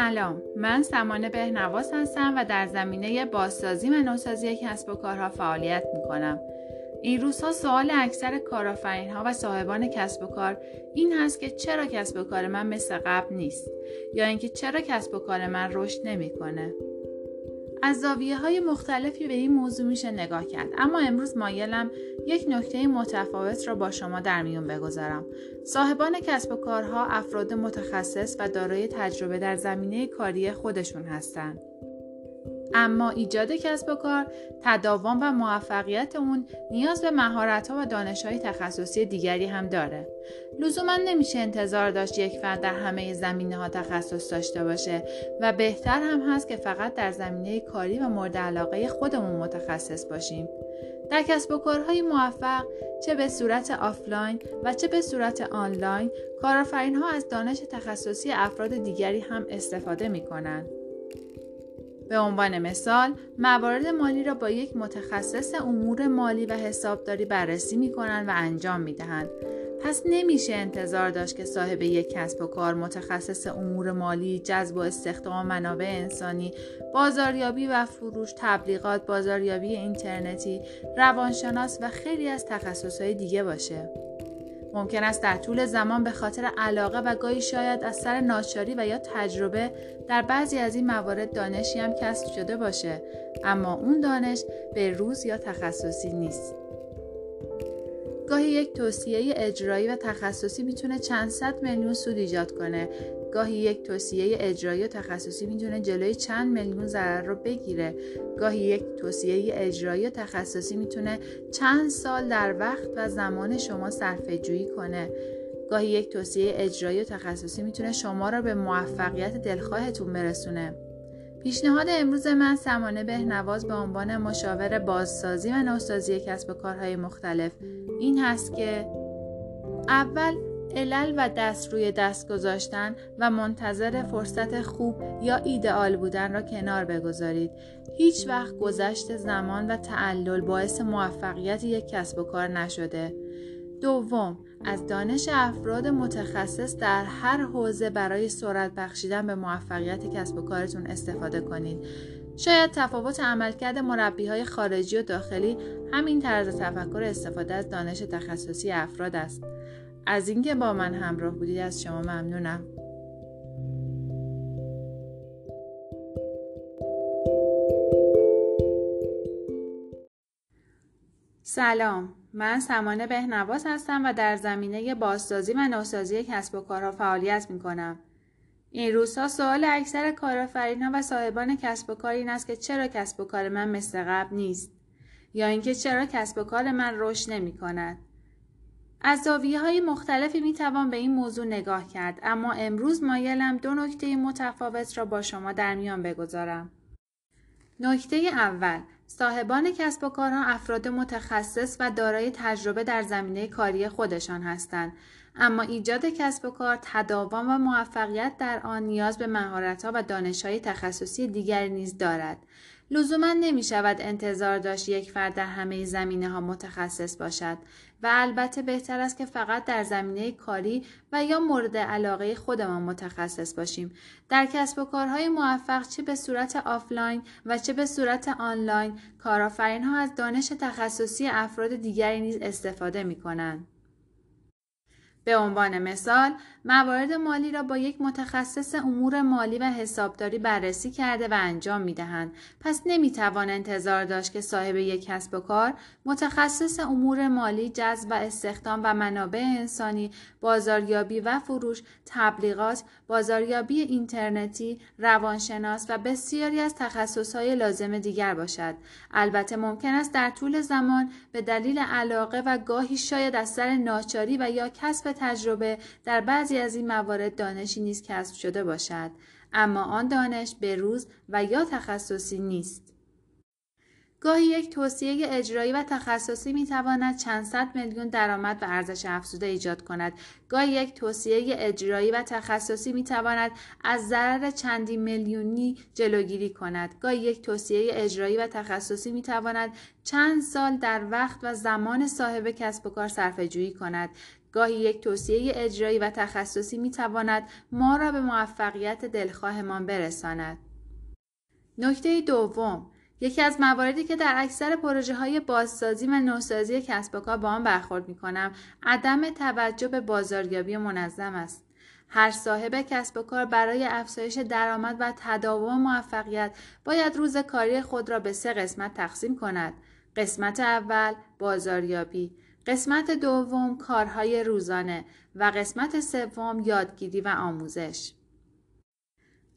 سلام من سمانه بهنواز هستم و در زمینه بازسازی و نوسازی کسب و کارها فعالیت می کنم. این روزها سوال اکثر کارآفرین ها و صاحبان کسب و کار این هست که چرا کسب و کار من مثل قبل نیست یا اینکه چرا کسب و کار من رشد نمی‌کنه. از زاویه های مختلفی به این موضوع میشه نگاه کرد. اما امروز مایلم یک نکته متفاوت را با شما در میون بگذارم. صاحبان کسب و کارها افراد متخصص و دارای تجربه در زمینه کاری خودشون هستند اما ایجاد کسب و کار تداوم و موفقیت اون نیاز به مهارت ها و دانش های تخصصی دیگری هم داره لزوما نمیشه انتظار داشت یک فرد در همه زمینه ها تخصص داشته باشه و بهتر هم هست که فقط در زمینه کاری و مورد علاقه خودمون متخصص باشیم در کسب و کارهای موفق چه به صورت آفلاین و چه به صورت آنلاین کارآفرین ها از دانش تخصصی افراد دیگری هم استفاده می کنند. به عنوان مثال موارد مالی را با یک متخصص امور مالی و حسابداری بررسی می کنند و انجام می دهند. پس نمیشه انتظار داشت که صاحب یک کسب و کار متخصص امور مالی، جذب و استخدام منابع انسانی، بازاریابی و فروش، تبلیغات، بازاریابی اینترنتی، روانشناس و خیلی از تخصصهای دیگه باشه. ممکن است در طول زمان به خاطر علاقه و گاهی شاید از سر ناچاری و یا تجربه در بعضی از این موارد دانشی هم کسب شده باشه. اما اون دانش به روز یا تخصصی نیست. گاهی یک توصیه اجرایی و تخصصی می‌تونه چند صد میلیون سود ایجاد کنه. گاهی یک توصیه اجرایی و تخصصی می‌تونه جلوی چند میلیون ضرر رو بگیره. گاهی یک توصیه اجرایی و تخصصی می‌تونه چند سال در وقت و زمان شما صرفه جویی کنه. گاهی یک توصیه اجرایی و تخصصی می‌تونه شما را به موفقیت دلخواهتون برسونه. پیشنهاد امروز من سمانه بهنواز به عنوان مشاور بازسازی و نوسازی کسب و کارهای مختلف. این هست که اول علل و دست روی دست گذاشتن و منتظر فرصت خوب یا ایدئال بودن را کنار بگذارید. هیچ وقت گذشت زمان و تعلل باعث موفقیت یک کسب و کار نشده. دوم، از دانش افراد متخصص در هر حوزه برای سرعت بخشیدن به موفقیت کسب و کارتون استفاده کنید. شاید تفاوت عملکرد مربی های خارجی و داخلی همین طرز تفکر استفاده از دانش تخصصی افراد است. از اینکه با من همراه بودید از شما ممنونم سلام من سمانه بهنواز هستم و در زمینه بازسازی و نوسازی کسب و کارها فعالیت می کنم. این روزها سوال اکثر کارآفرینها و صاحبان کسب و کار این است که چرا کسب و کار من مثل قبل نیست یا اینکه چرا کسب و کار من رشد نمی کند. از زاویه های مختلفی می توان به این موضوع نگاه کرد اما امروز مایلم دو نکته متفاوت را با شما در میان بگذارم. نکته اول صاحبان کسب و کارها افراد متخصص و دارای تجربه در زمینه کاری خودشان هستند اما ایجاد کسب و کار تداوم و موفقیت در آن نیاز به مهارت‌ها و دانش‌های تخصصی دیگری نیز دارد لزوما نمی شود انتظار داشت یک فرد در همه زمینه ها متخصص باشد و البته بهتر است که فقط در زمینه کاری و یا مورد علاقه خودمان متخصص باشیم. در کسب و کارهای موفق چه به صورت آفلاین و چه به صورت آنلاین کارآفرین ها از دانش تخصصی افراد دیگری نیز استفاده می کنند. به عنوان مثال موارد مالی را با یک متخصص امور مالی و حسابداری بررسی کرده و انجام می دهند. پس نمی توان انتظار داشت که صاحب یک کسب و کار متخصص امور مالی جذب و استخدام و منابع انسانی بازاریابی و فروش تبلیغات بازاریابی اینترنتی روانشناس و بسیاری از تخصصهای لازم دیگر باشد البته ممکن است در طول زمان به دلیل علاقه و گاهی شاید از سر ناچاری و یا کسب تجربه در بعضی از این موارد دانشی نیز کسب شده باشد. اما آن دانش به روز و یا تخصصی نیست. گاهی یک توصیه اجرایی و تخصصی می تواند چند صد میلیون درآمد و ارزش افزوده ایجاد کند. گاهی یک توصیه اجرایی و تخصصی می تواند از ضرر چندی میلیونی جلوگیری کند. گاهی یک توصیه اجرایی و تخصصی می تواند چند سال در وقت و زمان صاحب کسب و کار صرفه جویی کند. گاهی یک توصیه اجرایی و تخصصی می تواند ما را به موفقیت دلخواهمان برساند. نکته دوم یکی از مواردی که در اکثر پروژه های بازسازی و نوسازی کسب و کار با آن برخورد می کنم عدم توجه به بازاریابی منظم است. هر صاحب کسب و کار برای افزایش درآمد و تداوم موفقیت باید روز کاری خود را به سه قسمت تقسیم کند. قسمت اول بازاریابی، قسمت دوم کارهای روزانه و قسمت سوم یادگیری و آموزش.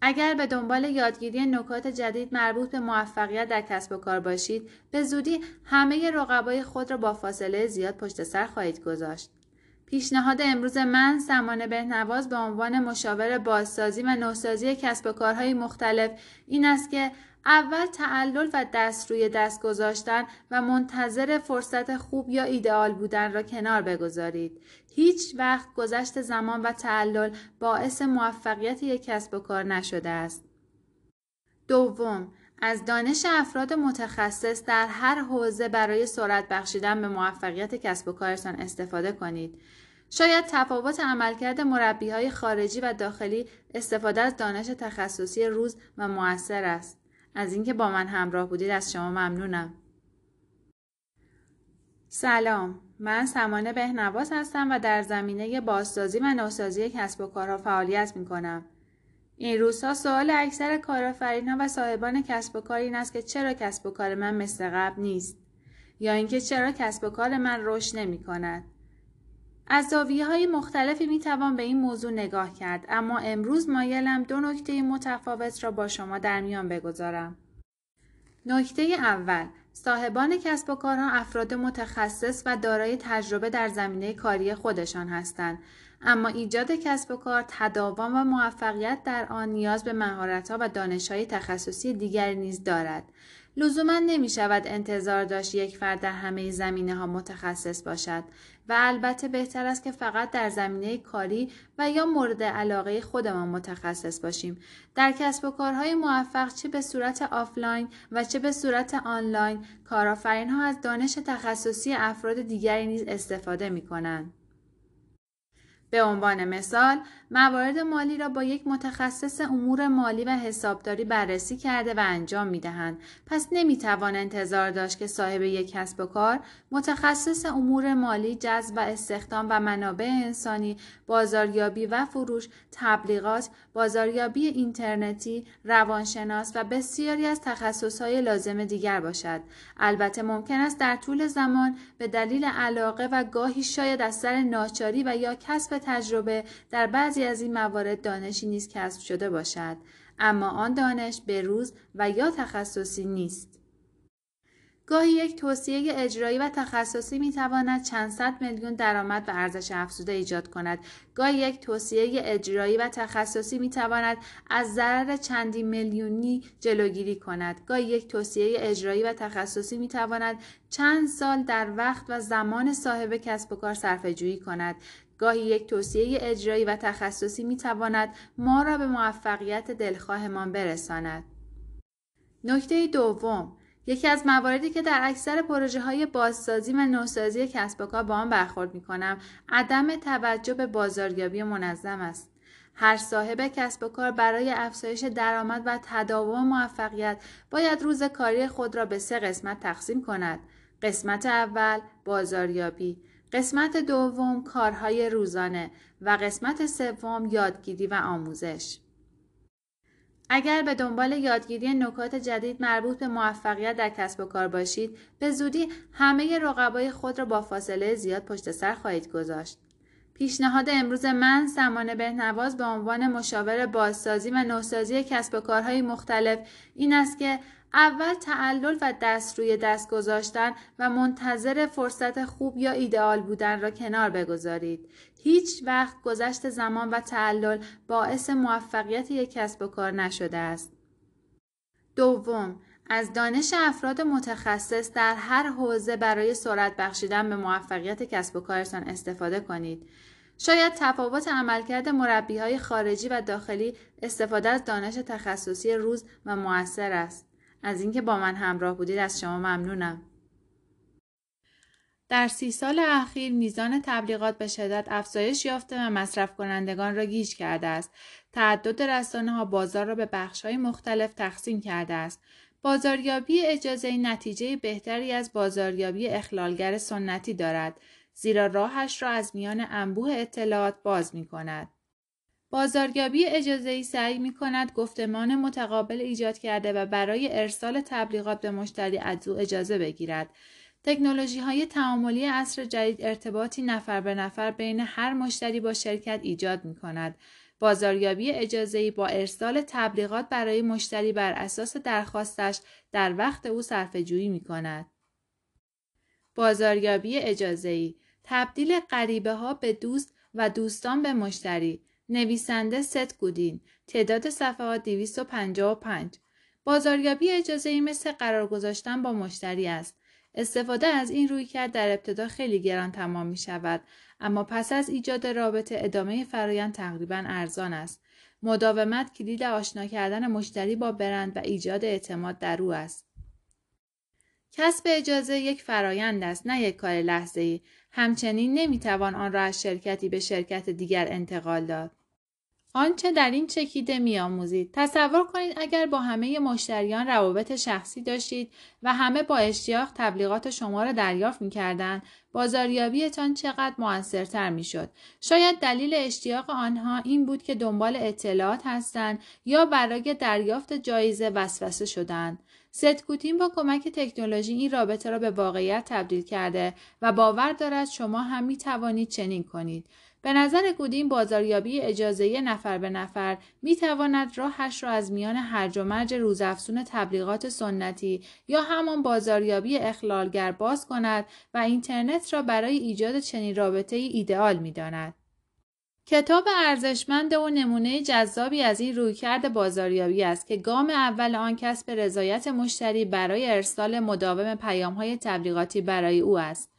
اگر به دنبال یادگیری نکات جدید مربوط به موفقیت در کسب و کار باشید به زودی همه رقبای خود را با فاصله زیاد پشت سر خواهید گذاشت. پیشنهاد امروز من سمانه بهنواز به عنوان مشاور بازسازی و نوسازی کسب و کارهای مختلف این است که اول تعلل و دست روی دست گذاشتن و منتظر فرصت خوب یا ایدئال بودن را کنار بگذارید. هیچ وقت گذشت زمان و تعلل باعث موفقیت یک کسب و کار نشده است. دوم، از دانش افراد متخصص در هر حوزه برای سرعت بخشیدن به موفقیت کسب و کارتان استفاده کنید. شاید تفاوت عملکرد مربی های خارجی و داخلی استفاده از دانش تخصصی روز و موثر است. از اینکه با من همراه بودید از شما ممنونم. سلام من سمانه بهنواز هستم و در زمینه بازسازی و نوسازی کسب و کارها فعالیت می کنم. این روزها سوال اکثر کارآفرینها و صاحبان کسب و کار این است که چرا کسب و کار من مثل قبل نیست یا اینکه چرا کسب و کار من رشد نمی کند. از زاویه های مختلفی می توان به این موضوع نگاه کرد اما امروز مایلم دو نکته متفاوت را با شما در میان بگذارم. نکته اول صاحبان کسب و کارها افراد متخصص و دارای تجربه در زمینه کاری خودشان هستند اما ایجاد کسب و کار تداوم و موفقیت در آن نیاز به مهارت‌ها و دانش‌های تخصصی دیگری نیز دارد لزوما نمی شود انتظار داشت یک فرد در همه زمینه ها متخصص باشد و البته بهتر است که فقط در زمینه کاری و یا مورد علاقه خودمان متخصص باشیم. در کسب و کارهای موفق چه به صورت آفلاین و چه به صورت آنلاین کارآفرین ها از دانش تخصصی افراد دیگری نیز استفاده می کنند. به عنوان مثال موارد مالی را با یک متخصص امور مالی و حسابداری بررسی کرده و انجام می دهند. پس نمی توان انتظار داشت که صاحب یک کسب و کار متخصص امور مالی جذب و استخدام و منابع انسانی بازاریابی و فروش تبلیغات بازاریابی اینترنتی روانشناس و بسیاری از تخصصهای لازم دیگر باشد البته ممکن است در طول زمان به دلیل علاقه و گاهی شاید از سر ناچاری و یا کسب تجربه در بعضی از این موارد دانشی نیز کسب شده باشد. اما آن دانش به روز و یا تخصصی نیست. گاهی یک توصیه اجرایی و تخصصی می تواند چند صد میلیون درآمد و ارزش افزوده ایجاد کند. گاهی یک توصیه اجرایی و تخصصی می تواند از ضرر چندی میلیونی جلوگیری کند. گاهی یک توصیه اجرایی و تخصصی می تواند چند سال در وقت و زمان صاحب کسب و کار صرفه کند. گاهی یک توصیه اجرایی و تخصصی می تواند ما را به موفقیت دلخواهمان برساند. نکته دوم یکی از مواردی که در اکثر پروژه های بازسازی و نوسازی کسب و کار با آن برخورد می کنم عدم توجه به بازاریابی منظم است. هر صاحب کسب و کار برای افزایش درآمد و تداوم موفقیت باید روز کاری خود را به سه قسمت تقسیم کند. قسمت اول بازاریابی، قسمت دوم کارهای روزانه و قسمت سوم یادگیری و آموزش. اگر به دنبال یادگیری نکات جدید مربوط به موفقیت در کسب و کار باشید به زودی همه رقبای خود را با فاصله زیاد پشت سر خواهید گذاشت. پیشنهاد امروز من سمانه بهنواز به عنوان مشاور بازسازی و نوسازی کسب و کارهای مختلف این است که اول تعلل و دست روی دست گذاشتن و منتظر فرصت خوب یا ایدئال بودن را کنار بگذارید. هیچ وقت گذشت زمان و تعلل باعث موفقیت یک کسب و کار نشده است. دوم، از دانش افراد متخصص در هر حوزه برای سرعت بخشیدن به موفقیت کسب و کارتان استفاده کنید. شاید تفاوت عملکرد مربی های خارجی و داخلی استفاده از دانش تخصصی روز و موثر است. از اینکه با من همراه بودید از شما ممنونم. در سی سال اخیر میزان تبلیغات به شدت افزایش یافته و مصرف کنندگان را گیج کرده است. تعدد رسانه ها بازار را به بخش های مختلف تقسیم کرده است. بازاریابی اجازه نتیجه بهتری از بازاریابی اخلالگر سنتی دارد زیرا راهش را از میان انبوه اطلاعات باز می کند. بازاریابی اجازه سعی می کند گفتمان متقابل ایجاد کرده و برای ارسال تبلیغات به مشتری از او اجازه بگیرد. تکنولوژی های تعاملی عصر جدید ارتباطی نفر به نفر بین هر مشتری با شرکت ایجاد می کند. بازاریابی اجازه‌ای با ارسال تبلیغات برای مشتری بر اساس درخواستش در وقت او صرفه‌جویی می کند. بازاریابی اجازه‌ای تبدیل غریبه ها به دوست و دوستان به مشتری نویسنده ست گودین. تعداد صفحات 255 بازاریابی اجازه مثل قرار گذاشتن با مشتری است. استفاده از این روی کرد در ابتدا خیلی گران تمام می شود اما پس از ایجاد رابطه ادامه فرایند تقریبا ارزان است. مداومت کلید آشنا کردن مشتری با برند و ایجاد اعتماد در او است. کسب اجازه یک فرایند است نه یک کار لحظه ای همچنین نمی‌توان آن را از شرکتی به شرکت دیگر انتقال داد. آنچه در این چکیده میآموزید. تصور کنید اگر با همه مشتریان روابط شخصی داشتید و همه با اشتیاق تبلیغات شما را دریافت می‌کردند بازاریابیتان چقدر موثرتر می‌شد. شاید دلیل اشتیاق آنها این بود که دنبال اطلاعات هستند یا برای دریافت جایزه وسوسه شدند. ستکوتین با کمک تکنولوژی این رابطه را به واقعیت تبدیل کرده و باور دارد شما هم می توانید چنین کنید. به نظر گودین بازاریابی اجازه نفر به نفر می تواند راهش را از میان هرج و مرج روزافزون تبلیغات سنتی یا همان بازاریابی اخلالگر باز کند و اینترنت را برای ایجاد چنین رابطه ای ایدئال می داند. کتاب ارزشمند و نمونه جذابی از این رویکرد بازاریابی است که گام اول آن کسب رضایت مشتری برای ارسال مداوم پیامهای تبلیغاتی برای او است.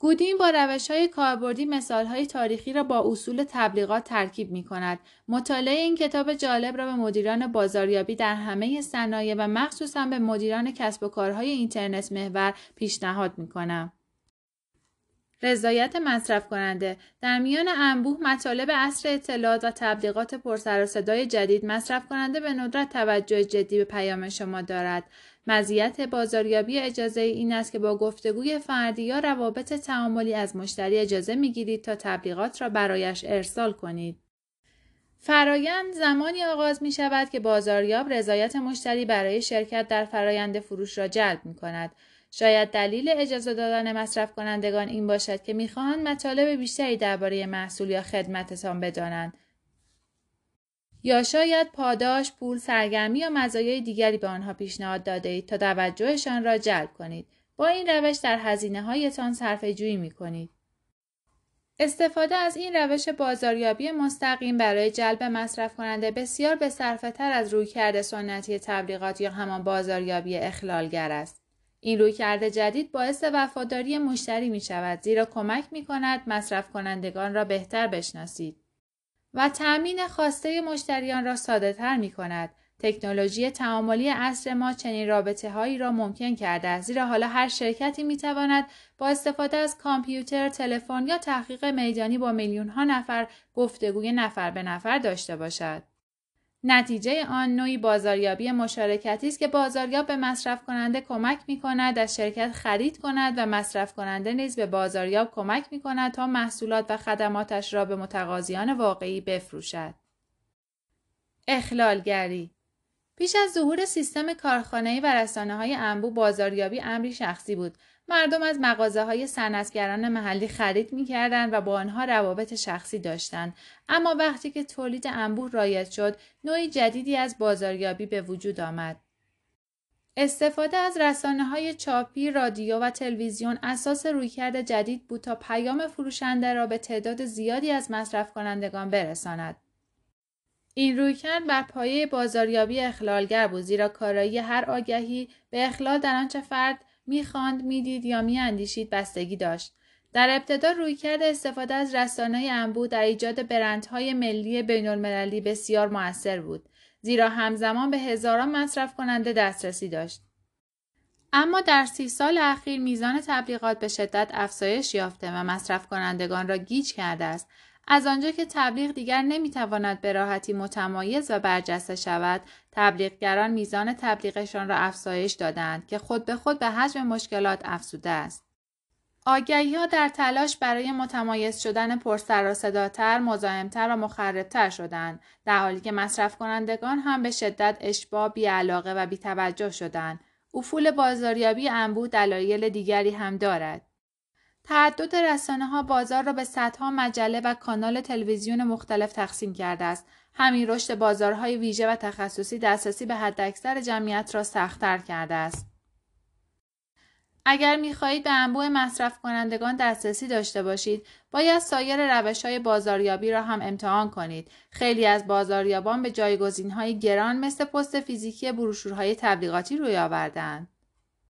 گودین با روش های کاربردی مثال های تاریخی را با اصول تبلیغات ترکیب می کند. مطالعه این کتاب جالب را به مدیران بازاریابی در همه صنایع و مخصوصا به مدیران کسب و کارهای اینترنت محور پیشنهاد می کنم. رضایت مصرف کننده در میان انبوه مطالب اصر اطلاعات و تبلیغات پرسر و صدای جدید مصرف کننده به ندرت توجه جدی به پیام شما دارد مزیت بازاریابی اجازه این است که با گفتگوی فردی یا روابط تعاملی از مشتری اجازه می‌گیرید تا تبلیغات را برایش ارسال کنید فرایند زمانی آغاز می شود که بازاریاب رضایت مشتری برای شرکت در فرایند فروش را جلب می کند. شاید دلیل اجازه دادن مصرف کنندگان این باشد که می‌خواهند مطالب بیشتری درباره محصول یا خدمتتان بدانند یا شاید پاداش، پول، سرگرمی یا مزایای دیگری به آنها پیشنهاد داده اید تا توجهشان را جلب کنید. با این روش در هزینه هایتان صرف جویی می کنید. استفاده از این روش بازاریابی مستقیم برای جلب مصرف کننده بسیار به صرفه تر از رویکرد سنتی تبلیغات یا همان بازاریابی اخلالگر است. این رویکرد جدید باعث وفاداری مشتری می شود زیرا کمک می کند مصرف کنندگان را بهتر بشناسید و تأمین خواسته مشتریان را ساده تر می کند. تکنولوژی تعاملی عصر ما چنین رابطه هایی را ممکن کرده است زیرا حالا هر شرکتی می تواند با استفاده از کامپیوتر، تلفن یا تحقیق میدانی با میلیون ها نفر گفتگوی نفر به نفر داشته باشد. نتیجه آن نوعی بازاریابی مشارکتی است که بازاریاب به مصرف کننده کمک می کند از شرکت خرید کند و مصرف کننده نیز به بازاریاب کمک می کند تا محصولات و خدماتش را به متقاضیان واقعی بفروشد. اخلالگری پیش از ظهور سیستم کارخانه‌ای و رسانه های انبو بازاریابی امری شخصی بود مردم از مغازه های صنعتگران محلی خرید می‌کردند و با آنها روابط شخصی داشتند اما وقتی که تولید انبوه رایج شد نوعی جدیدی از بازاریابی به وجود آمد استفاده از رسانه های چاپی، رادیو و تلویزیون اساس رویکرد جدید بود تا پیام فروشنده را به تعداد زیادی از مصرف کنندگان برساند. این رویکرد بر پایه بازاریابی اخلالگر بود زیرا کارایی هر آگهی به اخلال در آنچه فرد می‌خواند می‌دید یا میاندیشید بستگی داشت. در ابتدا رویکرد استفاده از رسانه انبو در ایجاد برندهای ملی بینالمللی بسیار موثر بود زیرا همزمان به هزاران مصرف کننده دسترسی داشت. اما در سی سال اخیر میزان تبلیغات به شدت افزایش یافته و مصرف کنندگان را گیج کرده است از آنجا که تبلیغ دیگر نمی‌تواند به راحتی متمایز و برجسته شود تبلیغگران میزان تبلیغشان را افزایش دادند که خود به خود به حجم مشکلات افزوده است آگهی ها در تلاش برای متمایز شدن پرسر و صداتر، مزاحمتر و مخربتر شدند، در حالی که مصرف کنندگان هم به شدت اشباه، بیعلاقه و بیتوجه شدند. افول بازاریابی انبوه دلایل دیگری هم دارد. تعدد رسانه ها بازار را به صدها مجله و کانال تلویزیون مختلف تقسیم کرده است. همین رشد بازارهای ویژه و تخصصی دسترسی به حداکثر جمعیت را سختتر کرده است. اگر می‌خواهید به انبوه مصرف کنندگان دسترسی داشته باشید باید سایر روش های بازاریابی را هم امتحان کنید خیلی از بازاریابان به جایگزین های گران مثل پست فیزیکی بروشورهای تبلیغاتی روی آوردند